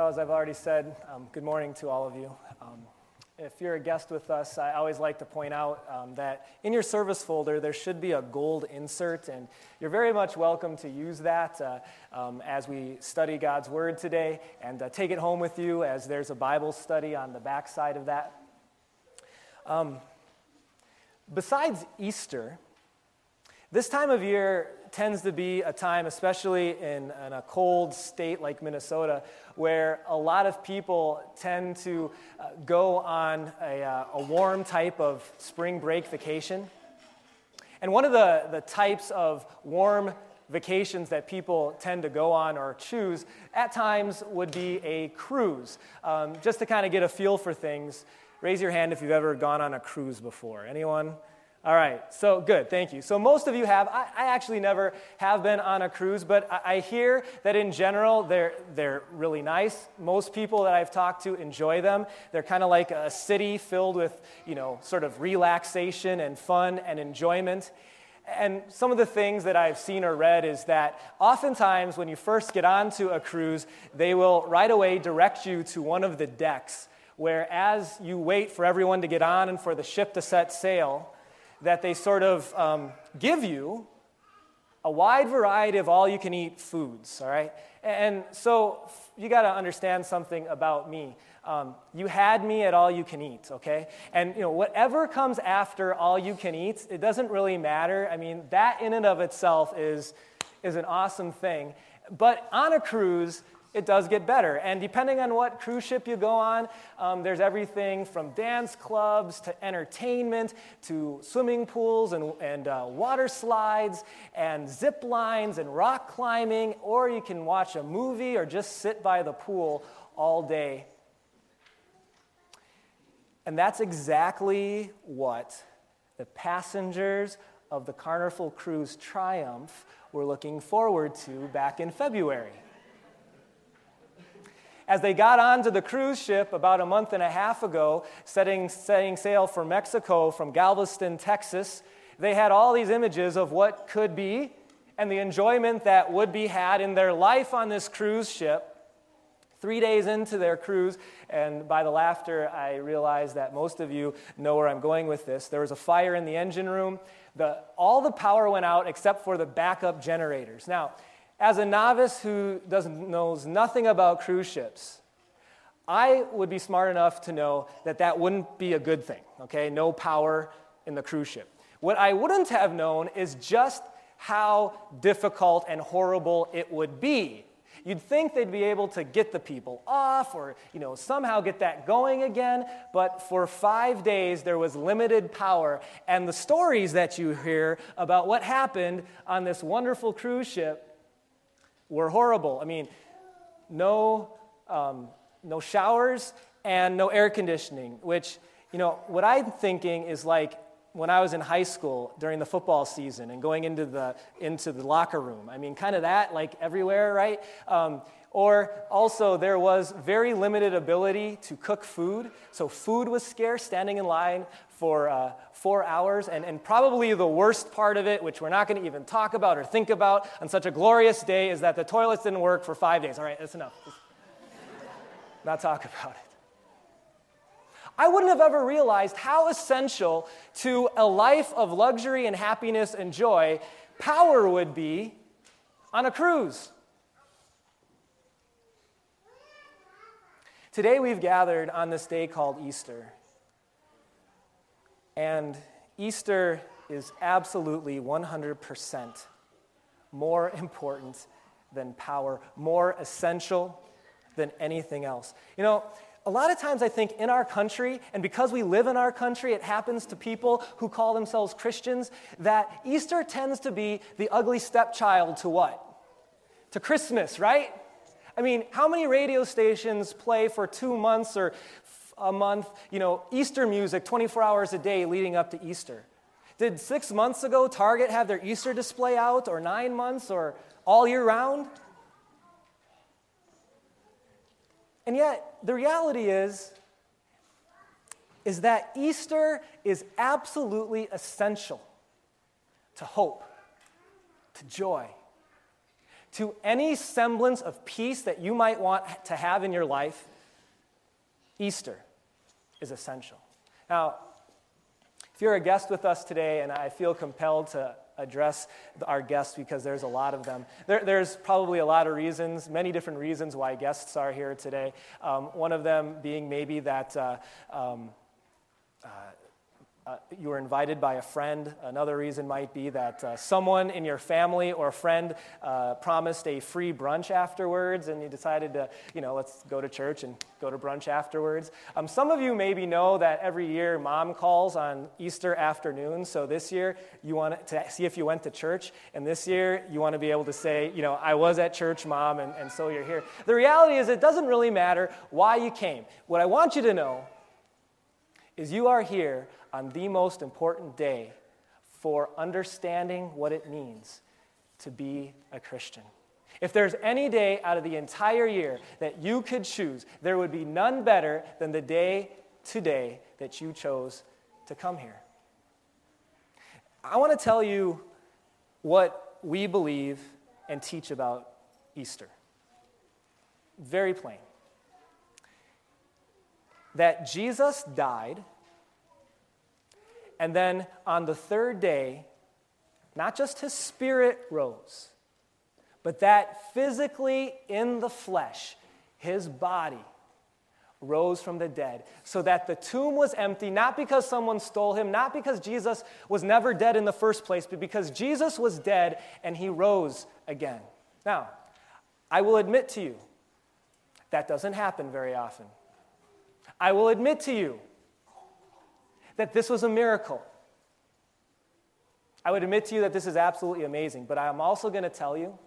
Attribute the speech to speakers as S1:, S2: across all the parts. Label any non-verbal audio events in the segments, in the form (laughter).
S1: Well, as I've already said, um, good morning to all of you. Um, if you're a guest with us, I always like to point out um, that in your service folder there should be a gold insert, and you're very much welcome to use that uh, um, as we study God's Word today, and uh, take it home with you as there's a Bible study on the backside of that. Um, besides Easter, this time of year tends to be a time, especially in, in, a cold state like Minnesota, where a lot of people tend to uh, go on a, uh, a warm type of spring break vacation. And one of the, the types of warm vacations that people tend to go on or choose at times would be a cruise. Um, just to kind of get a feel for things, raise your hand if you've ever gone on a cruise before. Anyone? All right, so good, thank you. So most of you have. I, I actually never have been on a cruise, but I, I, hear that in general they're, they're really nice. Most people that I've talked to enjoy them. They're kind of like a city filled with, you know, sort of relaxation and fun and enjoyment. And some of the things that I've seen or read is that oftentimes when you first get onto a cruise, they will right away direct you to one of the decks, where as you wait for everyone to get on and for the ship to set sail, that they sort of um, give you a wide variety of all you can eat foods, all right? And so you got to understand something about me. Um, you had me at all you can eat, okay? And you know, whatever comes after all you can eat, it doesn't really matter. I mean, that in and of itself is, is an awesome thing. But on a cruise, it does get better. And depending on what cruise ship you go on, um, there's everything from dance clubs to entertainment to swimming pools and, and uh, water slides and zip lines and rock climbing, or you can watch a movie or just sit by the pool all day. And that's exactly what the passengers of the Carnival Cruise Triumph were looking forward to back in February. As they got onto the cruise ship about a month and a half ago, setting, setting sail for Mexico from Galveston, Texas, they had all these images of what could be and the enjoyment that would be had in their life on this cruise ship. Three days into their cruise, and by the laughter, I realized that most of you know where I'm going with this. There was a fire in the engine room. The, all the power went out except for the backup generators. Now, as a novice who doesn't, knows nothing about cruise ships, I would be smart enough to know that that wouldn't be a good thing, okay? No power in the cruise ship. What I wouldn't have known is just how difficult and horrible it would be. You'd think they'd be able to get the people off or, you know, somehow get that going again, but for 5 days there was limited power and the stories that you hear about what happened on this wonderful cruise ship were horrible. I mean, no, um, no showers and no air conditioning, which, you know, what I'm thinking is like when I was in high school during the football season and going into the, into the locker room. I mean, kind of that, like everywhere, right? Um, or also, there was very limited ability to cook food. So, food was scarce, standing in line for uh, four hours. And, and probably the worst part of it, which we're not going to even talk about or think about on such a glorious day, is that the toilets didn't work for five days. All right, that's enough. Just not talk about it. I wouldn't have ever realized how essential to a life of luxury and happiness and joy power would be on a cruise. Today we've gathered on this day called Easter. And Easter is absolutely 100% more important than power, more essential than anything else. You know, a lot of times I think in our country, and because we live in our country, it happens to people who call themselves Christians, that Easter tends to be the ugly stepchild to what? To Christmas, right? I mean, how many radio stations play for two months or a month, you know, Easter music 24 hours a day leading up to Easter. Did six months ago Target have their Easter display out, or nine months, or all year round? And yet, the reality is, is that Easter is absolutely essential to hope, to joy, to any semblance of peace that you might want to have in your life, Easter is essential. Now, if you're a guest with us today, and I feel compelled to address our guests because there's a lot of them. There, there's probably a lot of reasons, many different reasons why guests are here today. Um, one of them being maybe that. Uh, um, uh, uh, you were invited by a friend. Another reason might be that uh, someone in your family or a friend uh, promised a free brunch afterwards, and you decided to, you know, let's go to church and go to brunch afterwards. Um, some of you maybe know that every year mom calls on Easter afternoon. So this year you want to see if you went to church, and this year you want to be able to say, you know, I was at church, mom, and, and so you're here. The reality is, it doesn't really matter why you came. What I want you to know is you are here on the most important day for understanding what it means to be a Christian. If there's any day out of the entire year that you could choose, there would be none better than the day today that you chose to come here. I want to tell you what we believe and teach about Easter. Very plain. That Jesus died and then on the third day, not just his spirit rose, but that physically in the flesh, his body rose from the dead, so that the tomb was empty, not because someone stole him, not because Jesus was never dead in the first place, but because Jesus was dead and he rose again. Now, I will admit to you, that doesn't happen very often. I will admit to you that this was a miracle. I would admit to you that this is absolutely amazing, but I'm also going to tell you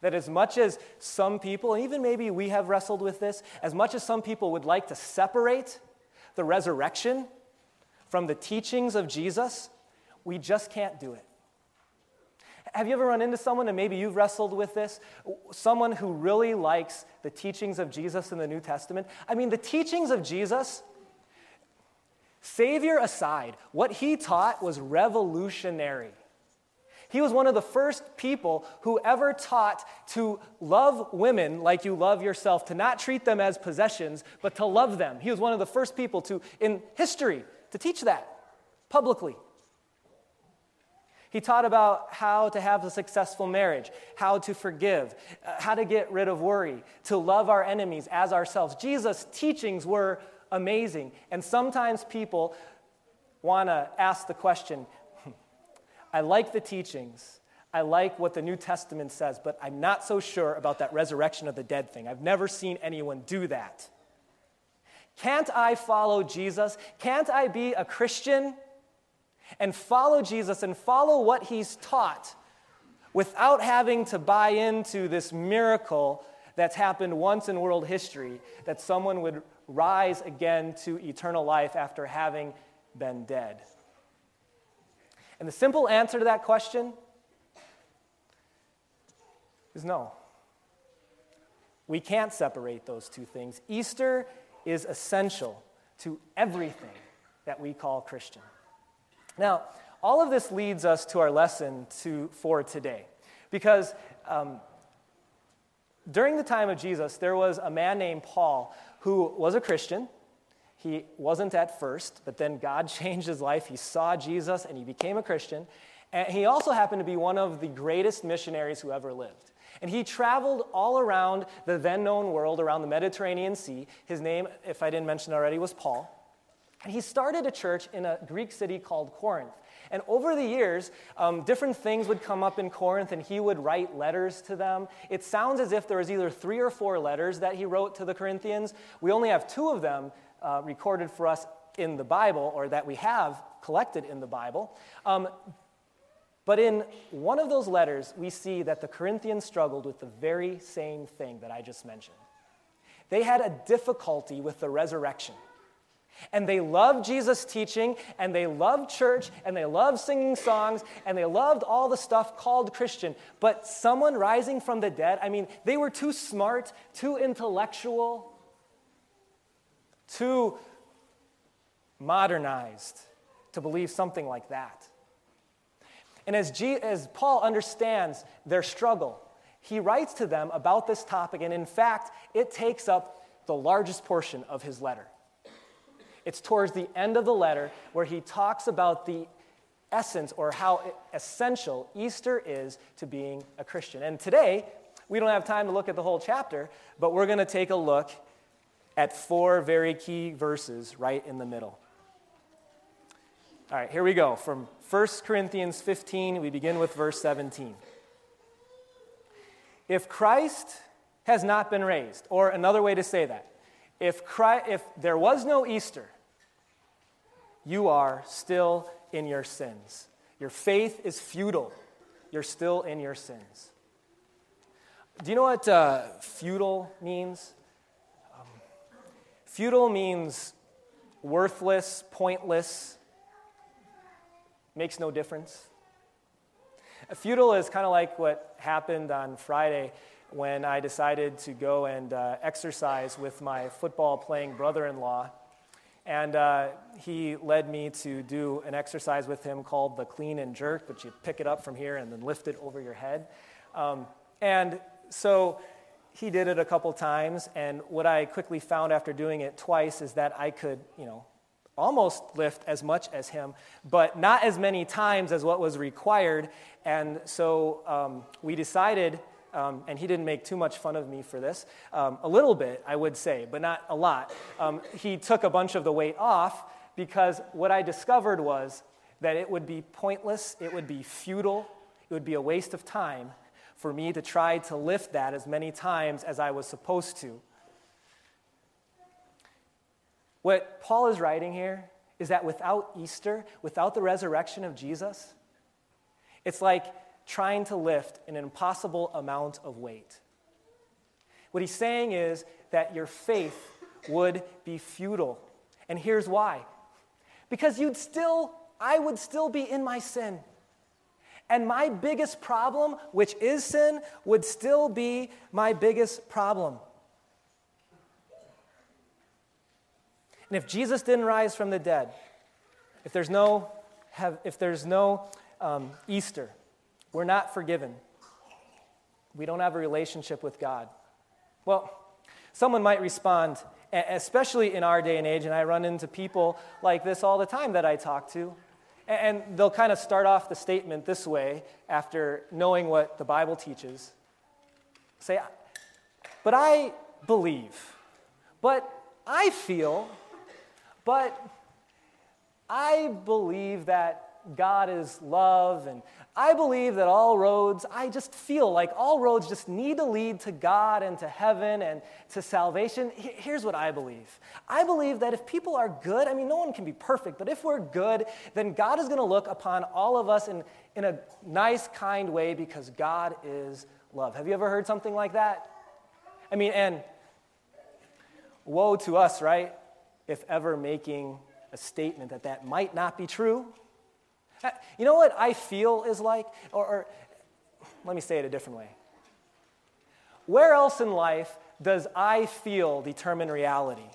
S1: that as much as some people, and even maybe we have wrestled with this, as much as some people would like to separate the resurrection from the teachings of Jesus, we just can't do it. Have you ever run into someone, and maybe you've wrestled with this, someone who really likes the teachings of Jesus in the New Testament? I mean, the teachings of Jesus Savior aside, what he taught was revolutionary. He was one of the first people who ever taught to love women like you love yourself, to not treat them as possessions, but to love them. He was one of the first people to, in history, to teach that publicly. He taught about how to have a successful marriage, how to forgive, uh, how to get rid of worry, to love our enemies as ourselves. Jesus' teachings were amazing. And sometimes people want to ask the question (laughs) I like the teachings. I like what the New Testament says, but I'm not so sure about that resurrection of the dead thing. I've never seen anyone do that. Can't I follow Jesus? Can't I be a Christian and follow Jesus and follow what he's taught without having to buy into this miracle that's happened once in world history that someone would rise again to eternal life after having been dead? And the simple answer to that question is no. We can't separate those two things. Easter is essential to everything that we call Christian. Now, all of this leads us to our lesson to, for today. Because um, during the time of Jesus, there was a man named Paul who was a Christian. He wasn't at first, but then God (laughs) changed his life. He saw Jesus and he became a Christian. And he also happened to be one of the greatest missionaries who ever lived. And he traveled all around the then known world, around the Mediterranean Sea. His name, if I didn't mention already, was Paul. And he started a church in a Greek city called Corinth. And over the years, um, different things would come up in Corinth, and he would write letters to them. It sounds as if there was either three or four letters that he wrote to the Corinthians. We only have two of them uh, recorded for us in the Bible, or that we have collected in the Bible. Um, but in one of those letters, we see that the Corinthians struggled with the very same thing that I just mentioned. They had a difficulty with the resurrection. And they loved Jesus' teaching, and they loved church, and they loved singing songs, and they loved all the stuff called Christian. But someone rising from the dead, I mean, they were too smart, too intellectual, too modernized to believe something like that. And as, G, as Paul understands their struggle, he writes to them about this topic, and in fact, it takes up the largest portion of his letter. It's towards the end of the letter where he talks about the essence or how essential Easter is to being a Christian. And today, we don't have time to look at the whole chapter, but we're going to take a look at four very key verses right in the middle. All right, here we go. From 1 Corinthians 15, we begin with verse 17. If Christ has not been raised, or another way to say that, if, Christ, if there was no Easter, you are still in your sins. Your faith is futile. You're still in your sins. Do you know what uh, futile means? Um, futile means worthless, pointless, makes no difference. A Futile is kind of like what happened on Friday when I decided to go and uh, exercise with my football playing brother in law. And uh, he led me to do an exercise with him called the clean and jerk, which you pick it up from here and then lift it over your head. Um, and so he did it a couple times. And what I quickly found after doing it twice is that I could, you know, almost lift as much as him, but not as many times as what was required. And so um, we decided, um, and he didn't make too much fun of me for this, um, a little bit, I would say, but not a lot. Um, he took a bunch of the weight off because what I discovered was that it would be pointless, it would be futile, it would be a waste of time for me to try to lift that as many times as I was supposed to. What Paul is writing here is that without Easter, without the resurrection of Jesus, it's like trying to lift an impossible amount of weight. What he's saying is that your faith would be futile. And here's why because you'd still, I would still be in my sin. And my biggest problem, which is sin, would still be my biggest problem. And if Jesus didn't rise from the dead, if there's no, if there's no um, Easter, we're not forgiven. We don't have a relationship with God. Well, someone might respond, especially in our day and age, and I run into people like this all the time that I talk to, and they'll kind of start off the statement this way after knowing what the Bible teaches. Say, but I believe, but I feel, but I believe that God is love, and I believe that all roads, I just feel like all roads just need to lead to God and to heaven and to salvation. Here's what I believe I believe that if people are good, I mean, no one can be perfect, but if we're good, then God is going to look upon all of us in, in a nice, kind way because God is love. Have you ever heard something like that? I mean, and woe to us, right? if ever making a statement that that might not be true. Uh, you know what I feel is like? Or, or let me say it a different way. Where else in life does I feel determine reality?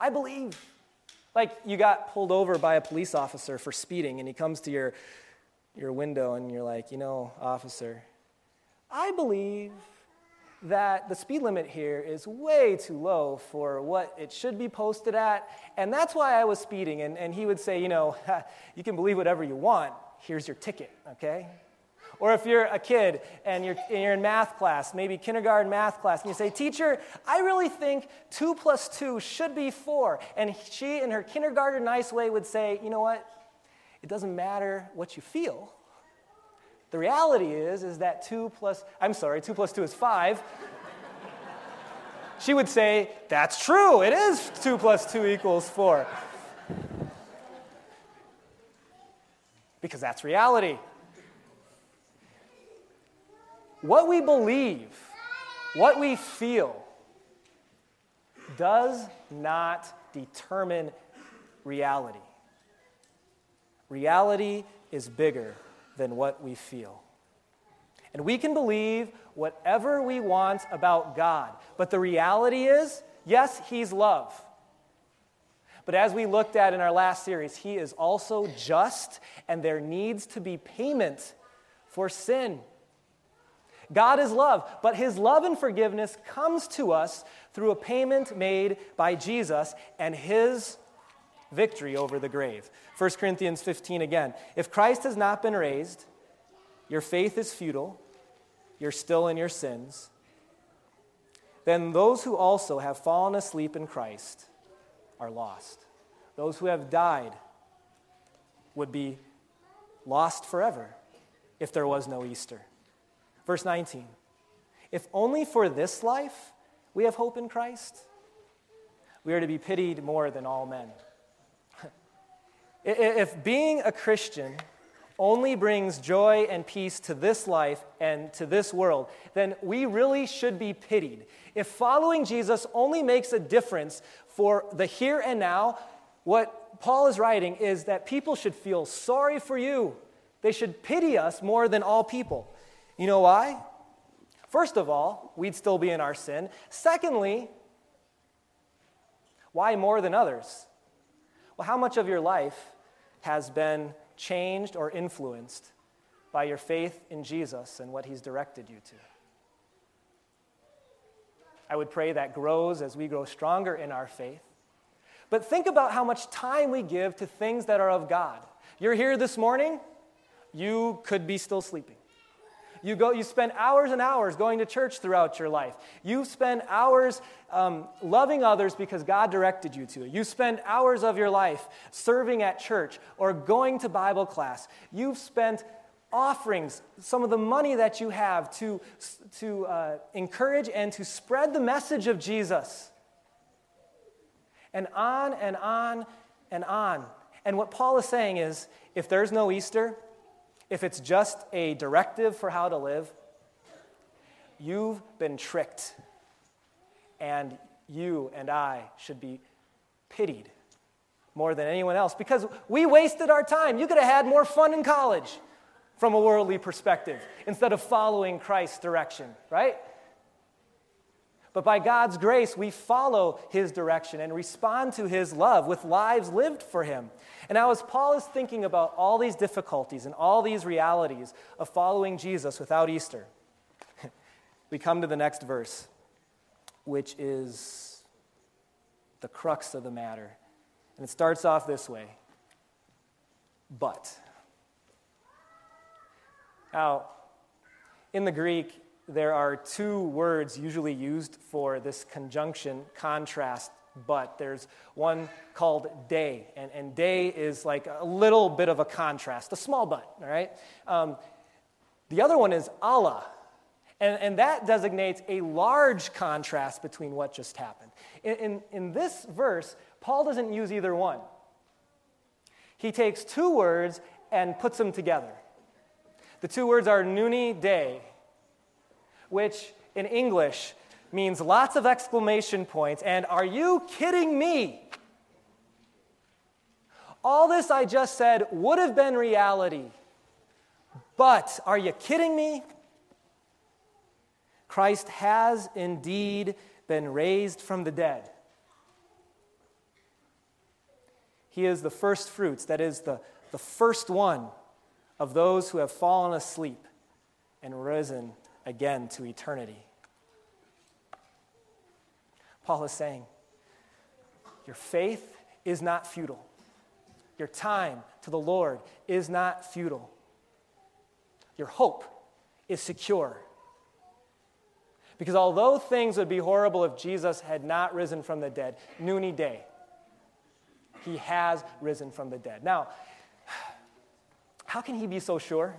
S1: I believe. Like you got pulled over by a police officer for speeding, and he comes to your, your window, and you're like, you know, officer, I believe that the speed limit here is way too low for what it should be posted at, and that's why I was speeding. And, and he would say, you know, (laughs) you can believe whatever you want, here's your ticket, okay? Or if you're a kid and you're, and you're in math class, maybe kindergarten math class, and you say, Teacher, I really think two plus two should be four. And she, in her kindergarten nice way, would say, You know what? It doesn't matter what you feel. The reality is, is that 2 plus, I'm sorry, 2 plus 2 is 5. she would say, that's true, it is 2 plus 2 equals 4. Because that's reality. What we believe, what we feel, does not determine reality. Reality is bigger than what we feel. And we can believe whatever we want about God. But the reality is, yes, He's love. But as we looked at in our last series, He is also just, and there needs to be payment for sin. God is love, but his love and forgiveness comes to us through a payment made by Jesus and his victory over the grave. 1 Corinthians 15 again. If Christ has not been raised, your faith is futile, you're still in your sins. Then those who also have fallen asleep in Christ are lost. Those who have died would be lost forever if there was no Easter. Verse 19 If only for this life we have hope in Christ, we are to be pitied more than all men. If being a Christian only brings joy and peace to this life and to this world, then we really should be pitied. If following Jesus only makes a difference for the here and now, what Paul is writing is that people should feel sorry for you. They should pity us more than all people. You know why? First of all, we'd still be in our sin. Secondly, why more than others? Well, how much of your life has been changed or influenced by your faith in Jesus and what he's directed you to? I would pray that grows as we grow stronger in our faith. But think about how much time we give to things that are of God. You're here this morning, you could be still sleeping. You, go, you spend hours and hours going to church throughout your life. You spend hours um, loving others because God directed you to it. You spend hours of your life serving at church or going to Bible class. You've spent offerings, some of the money that you have to, to uh, encourage and to spread the message of Jesus. And on and on and on. And what Paul is saying is if there's no Easter, if it's just a directive for how to live, you've been tricked. And you and I should be pitied more than anyone else because we wasted our time. You could have had more fun in college from a worldly perspective instead of following Christ's direction, right? But by God's grace, we follow his direction and respond to his love with lives lived for him. And now, as Paul is thinking about all these difficulties and all these realities of following Jesus without Easter, (laughs) we come to the next verse, which is the crux of the matter. And it starts off this way But. Now, in the Greek, there are two words usually used for this conjunction contrast but. There's one called day and, and day is like a little bit of a contrast a small but all right? Um, the other one is alla and, and that designates a large contrast between what just happened. In, in, in this verse paul doesn't use either one. He takes two words and puts them together. The two words are nuni day which in English means lots of exclamation points and are you kidding me? All this I just said would have been reality. But are you kidding me? Christ has indeed been raised from the dead. He is the first fruits, that is, the, the first one of those who have fallen asleep and risen again to eternity. Paul is saying, Your faith is not futile. Your time to the Lord is not futile. Your hope is secure. Because although things would be horrible if Jesus had not risen from the dead, Nuni day, he has risen from the dead. Now, (sighs) how can he be so sure?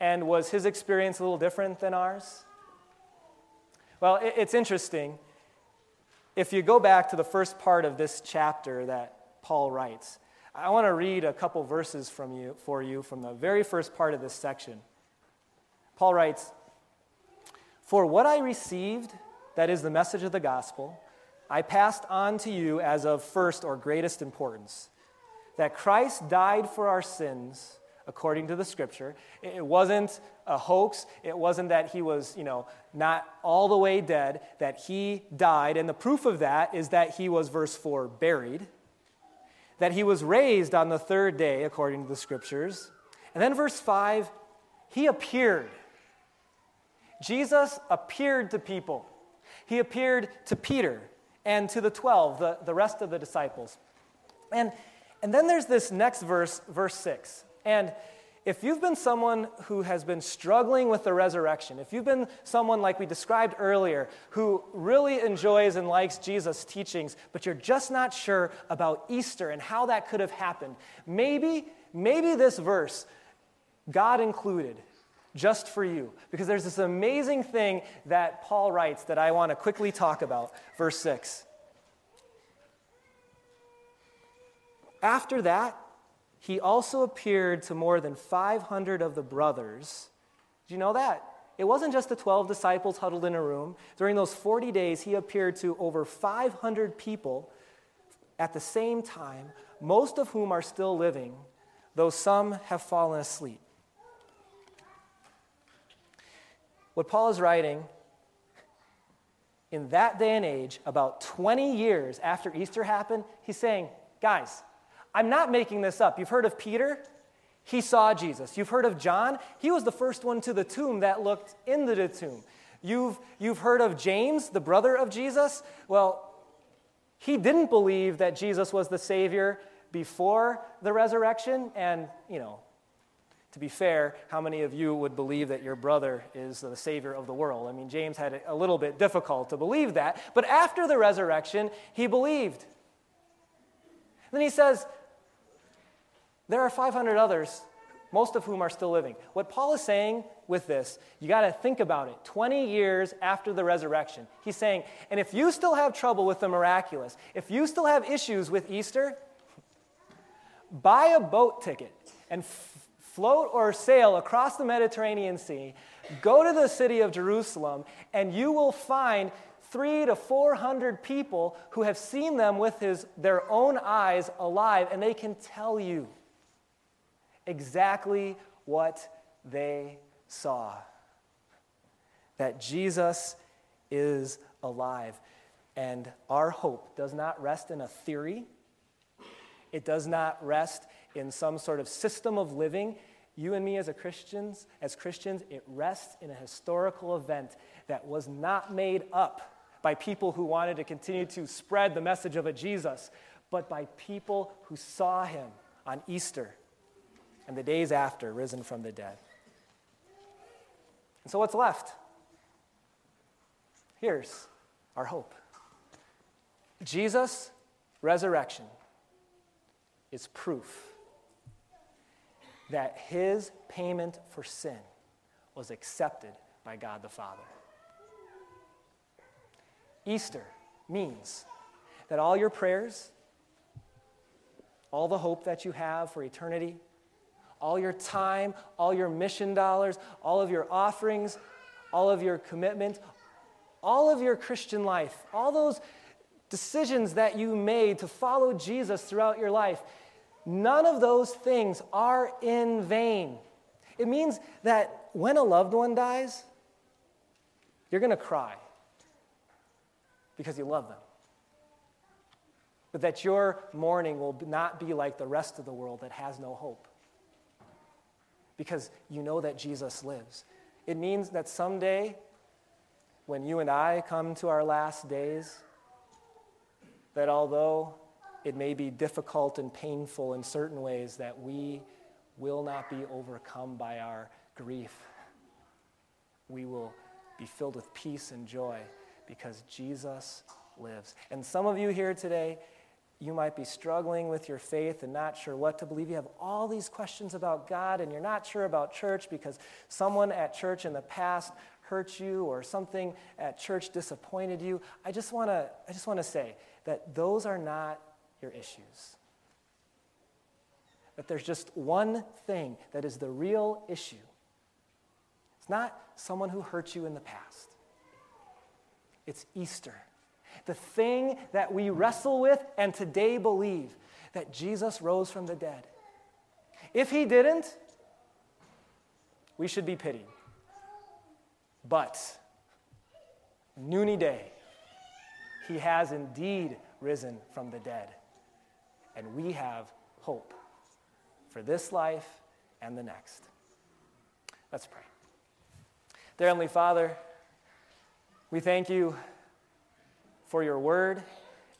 S1: And was his experience a little different than ours? Well, it's interesting. If you go back to the first part of this chapter that Paul writes, I want to read a couple verses from you, for you from the very first part of this section. Paul writes, For what I received, that is the message of the gospel, I passed on to you as of first or greatest importance that Christ died for our sins according to the scripture. It wasn't a hoax. It wasn't that he was, you know, not all the way dead, that he died. And the proof of that is that he was, verse 4, buried, that he was raised on the third day, according to the scriptures. And then verse 5, he appeared. Jesus appeared to people. He appeared to Peter and to the 12, the, the rest of the disciples. And, and then there's this next verse, verse 6. And if you've been someone who has been struggling with the resurrection, if you've been someone like we described earlier who really enjoys and likes Jesus' teachings, but you're just not sure about Easter and how that could have happened, maybe, maybe this verse, God included, just for you. Because there's this amazing thing that Paul writes that I want to quickly talk about. Verse 6. After that, he also appeared to more than 500 of the brothers. Did you know that? It wasn't just the 12 disciples huddled in a room. During those 40 days, he appeared to over 500 people at the same time, most of whom are still living, though some have fallen asleep. What Paul is writing in that day and age, about 20 years after Easter happened, he's saying, Guys, I'm not making this up. You've heard of Peter? He saw Jesus. You've heard of John? He was the first one to the tomb that looked into the tomb. You've, you've heard of James, the brother of Jesus? Well, he didn't believe that Jesus was the Savior before the resurrection. And, you know, to be fair, how many of you would believe that your brother is the Savior of the world? I mean, James had it a little bit difficult to believe that. But after the resurrection, he believed. Then he says, there are 500 others, most of whom are still living. What Paul is saying with this, you got to think about it. 20 years after the resurrection, he's saying, and if you still have trouble with the miraculous, if you still have issues with Easter, buy a boat ticket and f- float or sail across the Mediterranean Sea, go to the city of Jerusalem, and you will find three to 400 people who have seen them with his, their own eyes alive, and they can tell you exactly what they saw that Jesus is alive. And our hope does not rest in a theory, it does not rest in some sort of system of living. You and me as Christians, as Christians, it rests in a historical event that was not made up by people who wanted to continue to spread the message of a Jesus, but by people who saw him on Easter and the days after, risen from the dead. And so, what's left? Here's our hope Jesus' resurrection is proof that his payment for sin was accepted by God the Father. Easter means that all your prayers, all the hope that you have for eternity, all your time, all your mission dollars, all of your offerings, all of your commitment, all of your Christian life, all those decisions that you made to follow Jesus throughout your life, none of those things are in vain. It means that when a loved one dies, you're going to cry because you love them. But that your mourning will not be like the rest of the world that has no hope because you know that Jesus lives. It means that someday, when you and I come to our last days, that although it may be difficult and painful in certain ways, that we will not be overcome by our grief. We will be filled with peace and joy because Jesus lives. And some of you here today, you might be struggling with your faith and not sure what to believe. You have all these questions about God, and you're not sure about church because someone at church in the past hurt you or something at church disappointed you. I just want to I just want to say that those are not your issues. That there's just one thing that is the real issue. It's not someone who hurt you in the past. It's Easter the thing that we wrestle with and today believe that Jesus rose from the dead. If he didn't, we should be pitied. But, noonie day, he has indeed risen from the dead. And we have hope for this life and the next. Let's pray. Dear Heavenly Father, we thank you for your word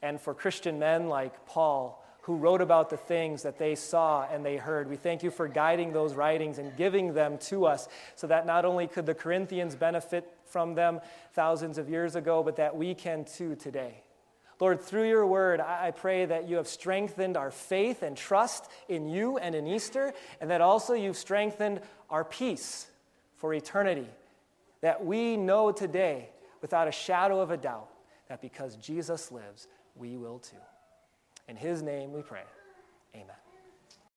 S1: and for Christian men like Paul who wrote about the things that they saw and they heard. We thank you for guiding those writings and giving them to us so that not only could the Corinthians benefit from them thousands of years ago, but that we can too today. Lord, through your word, I pray that you have strengthened our faith and trust in you and in Easter, and that also you've strengthened our peace for eternity. That we know today, without a shadow of a doubt, that because Jesus lives, we will too. In his name we pray. Amen.